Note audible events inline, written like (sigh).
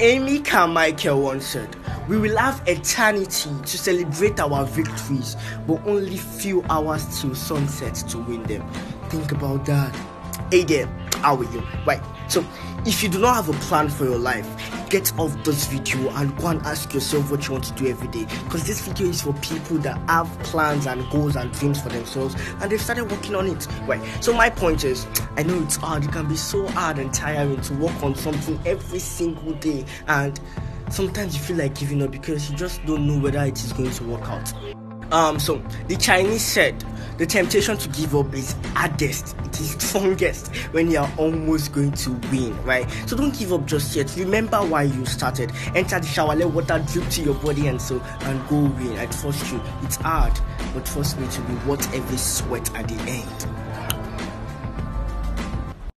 Amy Carmichael once said, We will have eternity to celebrate our victories, but only few hours till sunset to win them. Think about that. Hey there, how are you? Right, so if you do not have a plan for your life, get off this video and go and ask yourself what you want to do every day. Because this video is for people that have plans and goals and dreams for themselves and they've started working on it. Right so my point is i know it's hard. It can be so hard and tiring to work on something every single day and sometimes you feel like giving up because you just don't know whether it is going to work out um, so the Chinese said the temptation to give up is hardest, it is (laughs) strongest when you are almost going to win, right? So don't give up just yet. Remember why you started. Enter the shower, let water drip to your body and so and go win. I trust you. It's hard, but trust me to be worth every sweat at the end.